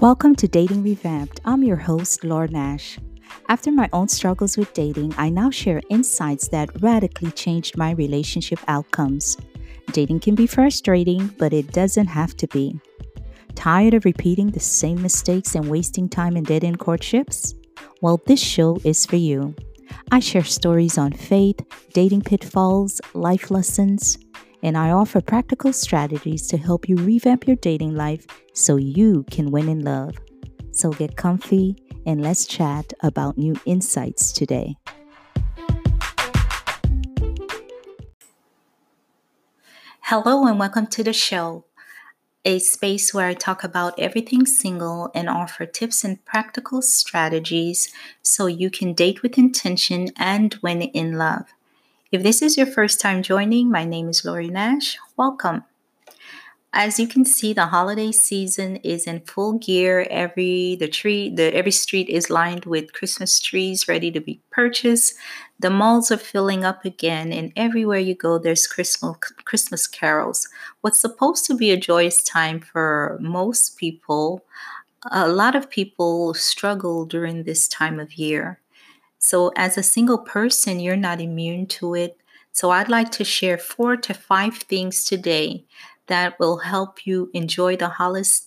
Welcome to Dating Revamped. I'm your host, Laura Nash. After my own struggles with dating, I now share insights that radically changed my relationship outcomes. Dating can be frustrating, but it doesn't have to be. Tired of repeating the same mistakes and wasting time in dead end courtships? Well, this show is for you. I share stories on faith, dating pitfalls, life lessons, and I offer practical strategies to help you revamp your dating life so you can win in love. So get comfy and let's chat about new insights today. Hello, and welcome to the show, a space where I talk about everything single and offer tips and practical strategies so you can date with intention and win in love. If this is your first time joining, my name is Lori Nash. Welcome. As you can see, the holiday season is in full gear. Every the tree, the every street is lined with Christmas trees ready to be purchased. The malls are filling up again, and everywhere you go, there's Christmas Christmas carols. What's supposed to be a joyous time for most people, a lot of people struggle during this time of year. So, as a single person, you're not immune to it. So, I'd like to share four to five things today that will help you enjoy the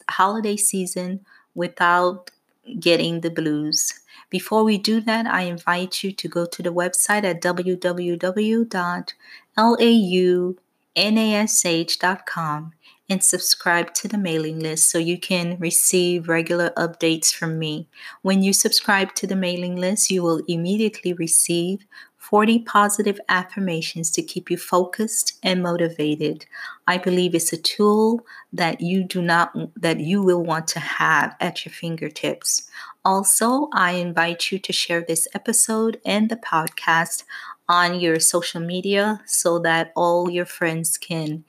holiday season without getting the blues. Before we do that, I invite you to go to the website at www.launash.com and subscribe to the mailing list so you can receive regular updates from me. When you subscribe to the mailing list, you will immediately receive 40 positive affirmations to keep you focused and motivated. I believe it's a tool that you do not that you will want to have at your fingertips. Also, I invite you to share this episode and the podcast on your social media so that all your friends can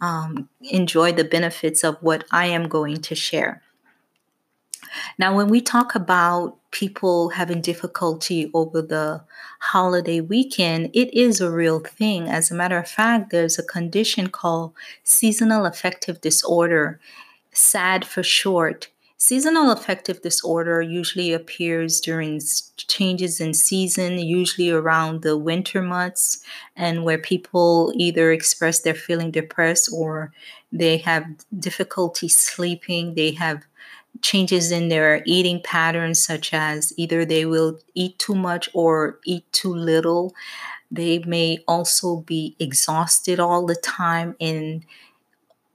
um, enjoy the benefits of what I am going to share. Now, when we talk about people having difficulty over the holiday weekend, it is a real thing. As a matter of fact, there's a condition called seasonal affective disorder, SAD for short. Seasonal affective disorder usually appears during changes in season, usually around the winter months, and where people either express they're feeling depressed or they have difficulty sleeping, they have changes in their eating patterns, such as either they will eat too much or eat too little. They may also be exhausted all the time and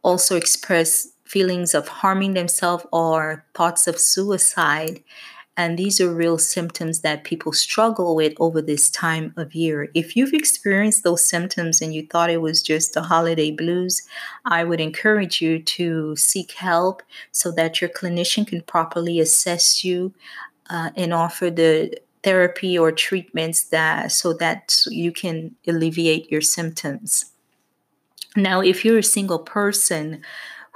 also express feelings of harming themselves or thoughts of suicide. And these are real symptoms that people struggle with over this time of year. If you've experienced those symptoms and you thought it was just the holiday blues, I would encourage you to seek help so that your clinician can properly assess you uh, and offer the therapy or treatments that so that you can alleviate your symptoms. Now, if you're a single person,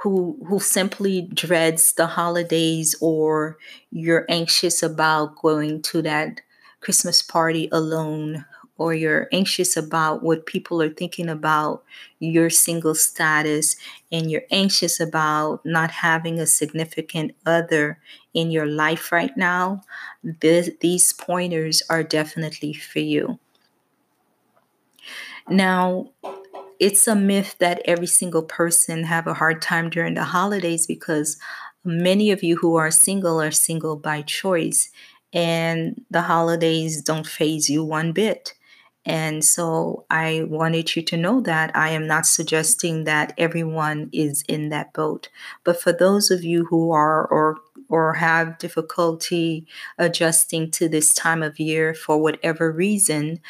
who who simply dreads the holidays or you're anxious about going to that Christmas party alone or you're anxious about what people are thinking about your single status and you're anxious about not having a significant other in your life right now, this, these pointers are definitely for you. Now, it's a myth that every single person have a hard time during the holidays because many of you who are single are single by choice and the holidays don't phase you one bit. And so I wanted you to know that I am not suggesting that everyone is in that boat. But for those of you who are or or have difficulty adjusting to this time of year for whatever reason,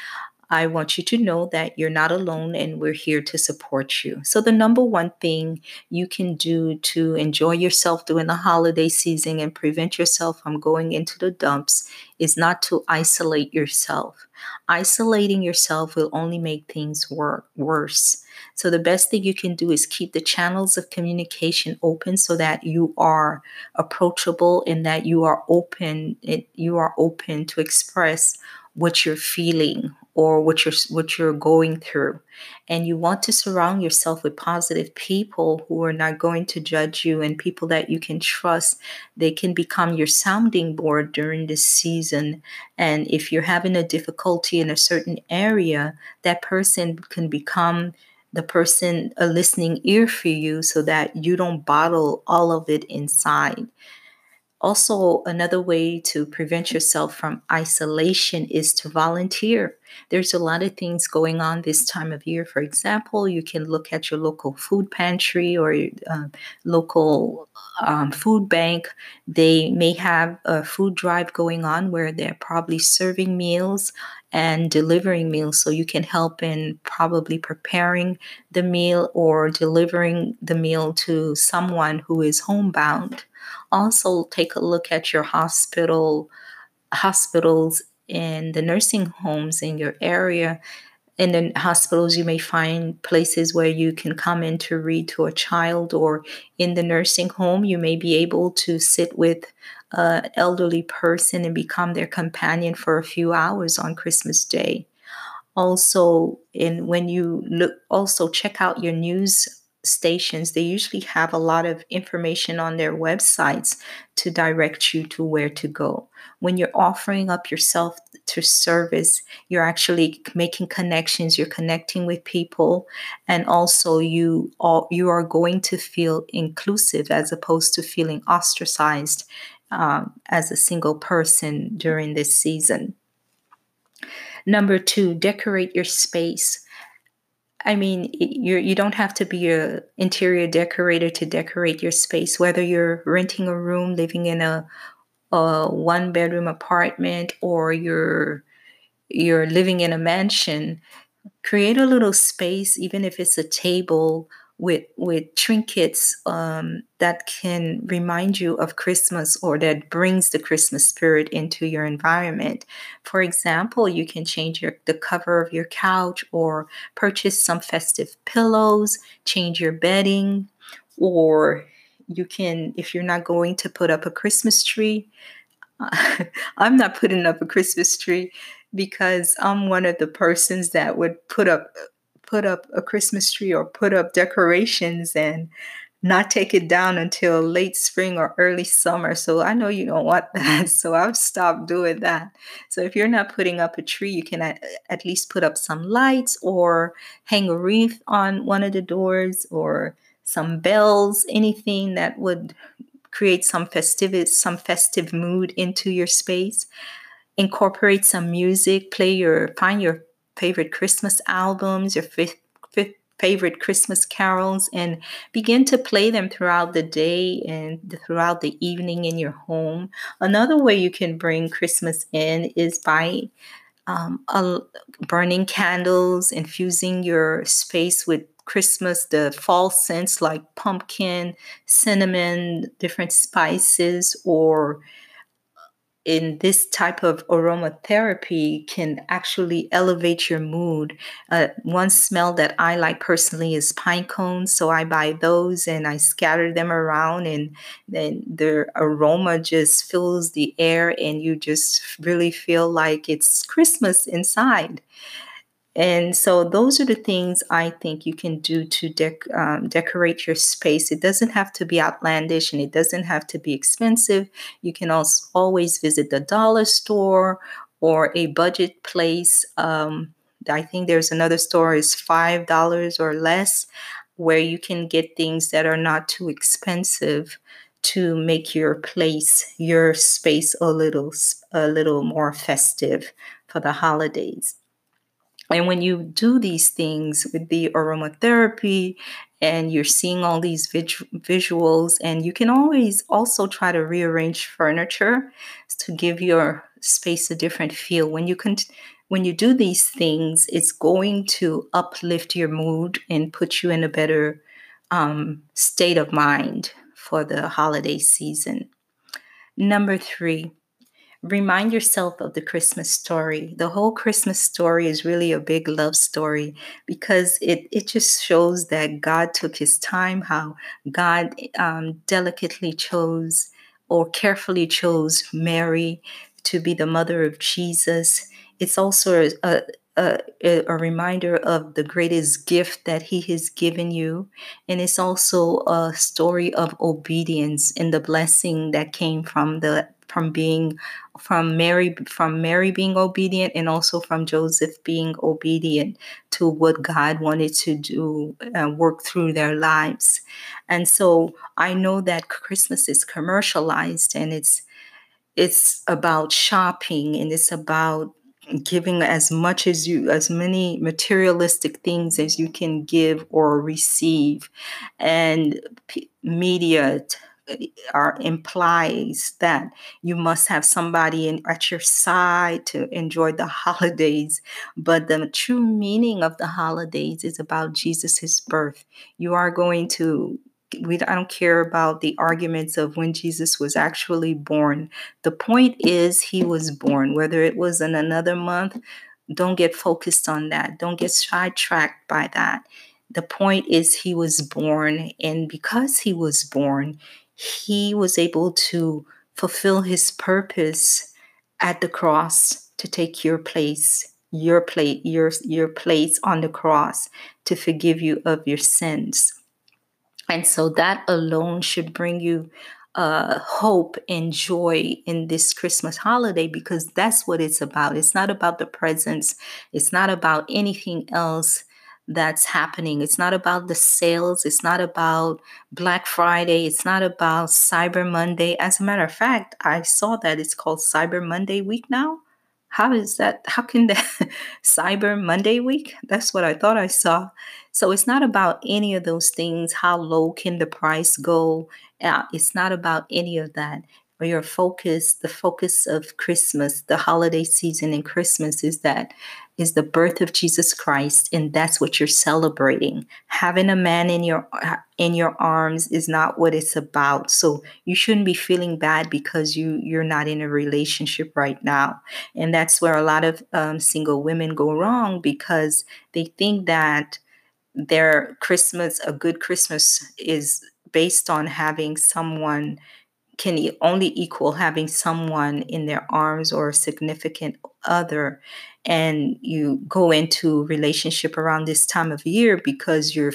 I want you to know that you're not alone and we're here to support you. So, the number one thing you can do to enjoy yourself during the holiday season and prevent yourself from going into the dumps is not to isolate yourself. Isolating yourself will only make things wor- worse. So, the best thing you can do is keep the channels of communication open so that you are approachable and that you are open, you are open to express what you're feeling or what you're what you're going through. And you want to surround yourself with positive people who are not going to judge you and people that you can trust. They can become your sounding board during this season. And if you're having a difficulty in a certain area that person can become the person a listening ear for you so that you don't bottle all of it inside also, another way to prevent yourself from isolation is to volunteer. There's a lot of things going on this time of year. For example, you can look at your local food pantry or uh, local um, food bank. They may have a food drive going on where they're probably serving meals and delivering meals. So you can help in probably preparing the meal or delivering the meal to someone who is homebound also take a look at your hospital hospitals and the nursing homes in your area. In the hospitals you may find places where you can come in to read to a child or in the nursing home you may be able to sit with an elderly person and become their companion for a few hours on christmas day. Also in when you look also check out your news stations, they usually have a lot of information on their websites to direct you to where to go. When you're offering up yourself to service, you're actually making connections, you're connecting with people, and also you all, you are going to feel inclusive as opposed to feeling ostracized um, as a single person during this season. Number two, decorate your space. I mean, you you don't have to be a interior decorator to decorate your space. Whether you're renting a room, living in a, a one bedroom apartment, or you're you're living in a mansion, create a little space, even if it's a table with with trinkets um, that can remind you of Christmas or that brings the Christmas spirit into your environment. For example, you can change your, the cover of your couch or purchase some festive pillows, change your bedding, or you can, if you're not going to put up a Christmas tree, I'm not putting up a Christmas tree because I'm one of the persons that would put up put up a Christmas tree or put up decorations and not take it down until late spring or early summer. So I know you don't want that. So I've stopped doing that. So if you're not putting up a tree, you can at, at least put up some lights or hang a wreath on one of the doors or some bells, anything that would create some festive some festive mood into your space. Incorporate some music, play your find your favorite Christmas albums, your fifth, fifth favorite Christmas carols, and begin to play them throughout the day and throughout the evening in your home. Another way you can bring Christmas in is by um, burning candles, infusing your space with Christmas, the fall scents like pumpkin, cinnamon, different spices, or in this type of aromatherapy can actually elevate your mood. Uh, one smell that I like personally is pine cones, so I buy those and I scatter them around, and then the aroma just fills the air, and you just really feel like it's Christmas inside. And so those are the things I think you can do to dec- um, decorate your space. It doesn't have to be outlandish and it doesn't have to be expensive. You can also always visit the dollar store or a budget place. Um, I think there's another store is five dollars or less, where you can get things that are not too expensive to make your place, your space a little a little more festive for the holidays. And when you do these things with the aromatherapy and you're seeing all these visuals, and you can always also try to rearrange furniture to give your space a different feel. When you can, when you do these things, it's going to uplift your mood and put you in a better um, state of mind for the holiday season. Number three, remind yourself of the Christmas story. The whole Christmas story is really a big love story because it, it just shows that God took his time, how God um, delicately chose or carefully chose Mary to be the mother of Jesus. It's also a, a, a, reminder of the greatest gift that he has given you and it's also a story of obedience and the blessing that came from the from being from Mary from Mary being obedient and also from Joseph being obedient to what God wanted to do and uh, work through their lives. And so I know that Christmas is commercialized and it's it's about shopping and it's about giving as much as you as many materialistic things as you can give or receive and p- media t- are implies that you must have somebody in, at your side to enjoy the holidays but the true meaning of the holidays is about jesus' birth you are going to we I don't care about the arguments of when Jesus was actually born. The point is he was born, whether it was in another month. Don't get focused on that. Don't get sidetracked by that. The point is he was born, and because he was born, he was able to fulfill his purpose at the cross to take your place your place your your place on the cross to forgive you of your sins. And so that alone should bring you uh, hope and joy in this Christmas holiday because that's what it's about. It's not about the presents, it's not about anything else that's happening. It's not about the sales, it's not about Black Friday, it's not about Cyber Monday. As a matter of fact, I saw that it's called Cyber Monday week now. How is that? How can that Cyber Monday week? That's what I thought I saw. So it's not about any of those things. How low can the price go? Uh, it's not about any of that. Or Your focus, the focus of Christmas, the holiday season and Christmas is that is the birth of Jesus Christ and that's what you're celebrating. Having a man in your in your arms is not what it's about. So you shouldn't be feeling bad because you you're not in a relationship right now. And that's where a lot of um, single women go wrong because they think that their Christmas, a good Christmas is based on having someone can only equal having someone in their arms or a significant other. And you go into relationship around this time of year because you're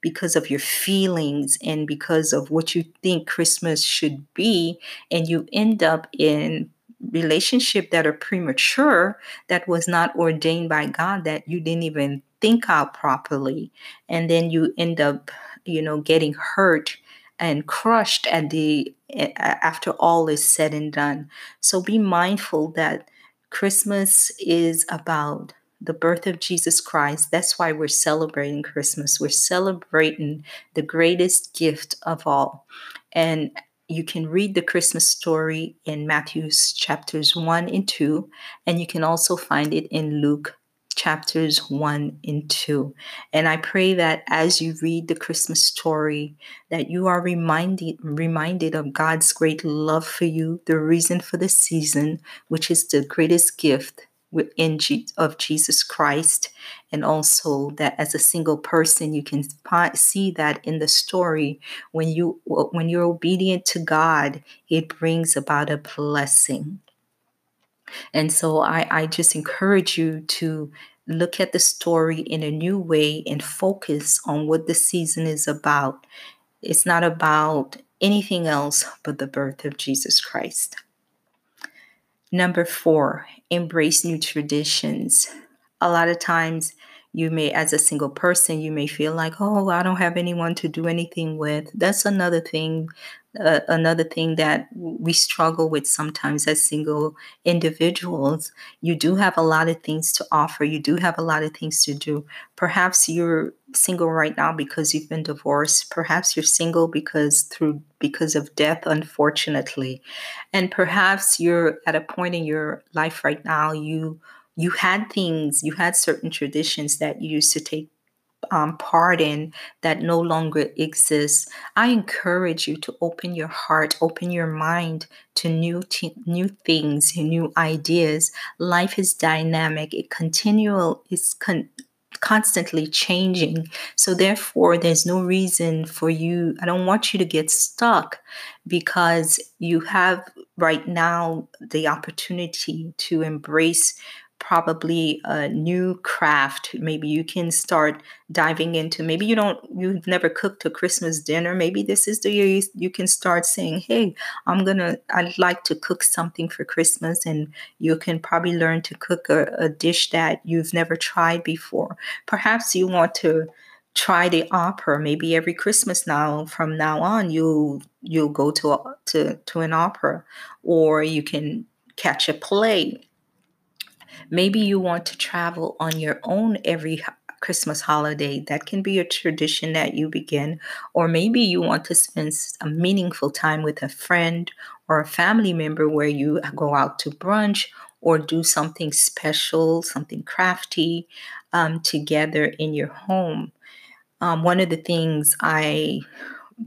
because of your feelings and because of what you think Christmas should be and you end up in relationship that are premature that was not ordained by God that you didn't even think out properly. And then you end up you know getting hurt and crushed at the after all is said and done so be mindful that Christmas is about the birth of Jesus Christ. That's why we're celebrating Christmas. We're celebrating the greatest gift of all. And you can read the Christmas story in Matthew's chapters 1 and 2, and you can also find it in Luke chapters 1 and 2. And I pray that as you read the Christmas story that you are reminded reminded of God's great love for you, the reason for the season, which is the greatest gift within of Jesus Christ and also that as a single person you can see that in the story when you when you're obedient to God it brings about a blessing and so I, I just encourage you to look at the story in a new way and focus on what the season is about. It's not about anything else but the birth of Jesus Christ. Number four, embrace new traditions. A lot of times, you may, as a single person, you may feel like, oh, I don't have anyone to do anything with. That's another thing uh, another thing that we struggle with sometimes as single individuals. You do have a lot of things to offer, you do have a lot of things to do. Perhaps you're single right now because you've been divorced perhaps you're single because through because of death unfortunately and perhaps you're at a point in your life right now you you had things you had certain traditions that you used to take um, in that no longer exists, I encourage you to open your heart, open your mind to new t- new things, new ideas. Life is dynamic; it continual is con- constantly changing. So therefore, there's no reason for you. I don't want you to get stuck because you have right now the opportunity to embrace probably a new craft. Maybe you can start diving into maybe you don't you've never cooked a christmas dinner. Maybe this is the year you, you can start saying hey i'm gonna i'd like to cook something for christmas and you can probably learn to cook a, a dish that you've never tried before. Perhaps you want to try the opera. Maybe every christmas now from now on you'll you'll go to to to an opera or you can catch a play Maybe you want to travel on your own every Christmas holiday. That can be a tradition that you begin. Or maybe you want to spend a meaningful time with a friend or a family member where you go out to brunch or do something special, something crafty um, together in your home. Um, one of the things I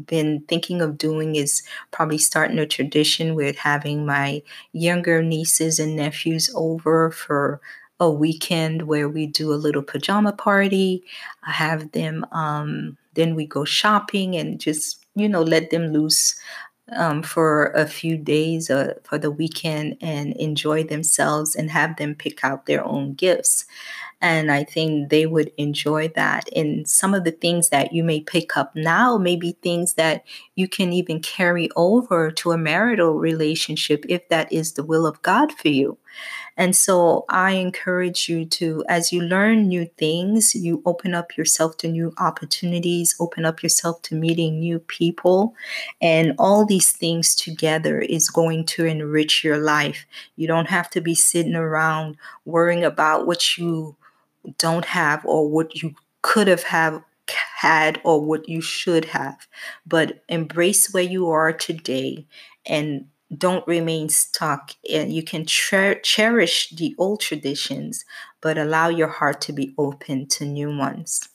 been thinking of doing is probably starting a tradition with having my younger nieces and nephews over for a weekend where we do a little pajama party. I have them, um, then we go shopping and just, you know, let them loose um, for a few days uh, for the weekend and enjoy themselves and have them pick out their own gifts. And I think they would enjoy that. And some of the things that you may pick up now may be things that you can even carry over to a marital relationship if that is the will of God for you. And so I encourage you to, as you learn new things, you open up yourself to new opportunities, open up yourself to meeting new people. And all these things together is going to enrich your life. You don't have to be sitting around worrying about what you don't have or what you could have have had or what you should have. But embrace where you are today and don't remain stuck. And you can cher- cherish the old traditions but allow your heart to be open to new ones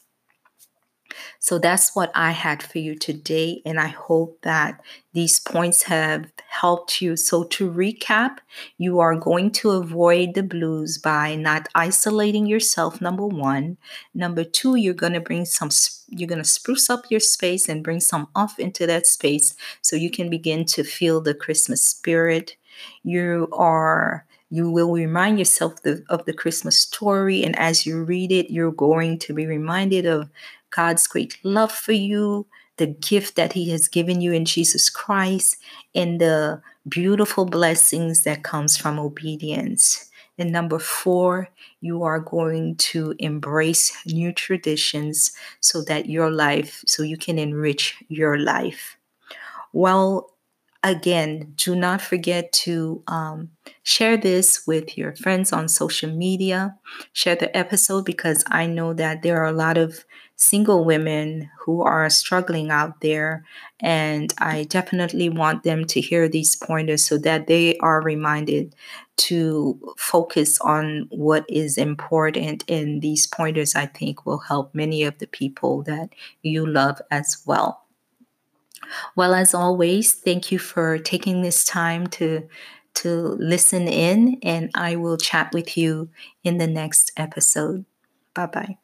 so that's what I had for you today. And I hope that these points have helped you. So, to recap, you are going to avoid the blues by not isolating yourself, number one. Number two, you're going to bring some, you're going to spruce up your space and bring some off into that space so you can begin to feel the Christmas spirit. You are you will remind yourself the, of the Christmas story, and as you read it, you're going to be reminded of God's great love for you, the gift that He has given you in Jesus Christ, and the beautiful blessings that comes from obedience. And number four, you are going to embrace new traditions so that your life, so you can enrich your life. Well, again, do not forget to um, share this with your friends on social media. Share the episode because I know that there are a lot of single women who are struggling out there. And I definitely want them to hear these pointers so that they are reminded to focus on what is important. And these pointers, I think, will help many of the people that you love as well. Well, as always, thank you for taking this time to to listen in and I will chat with you in the next episode. Bye-bye.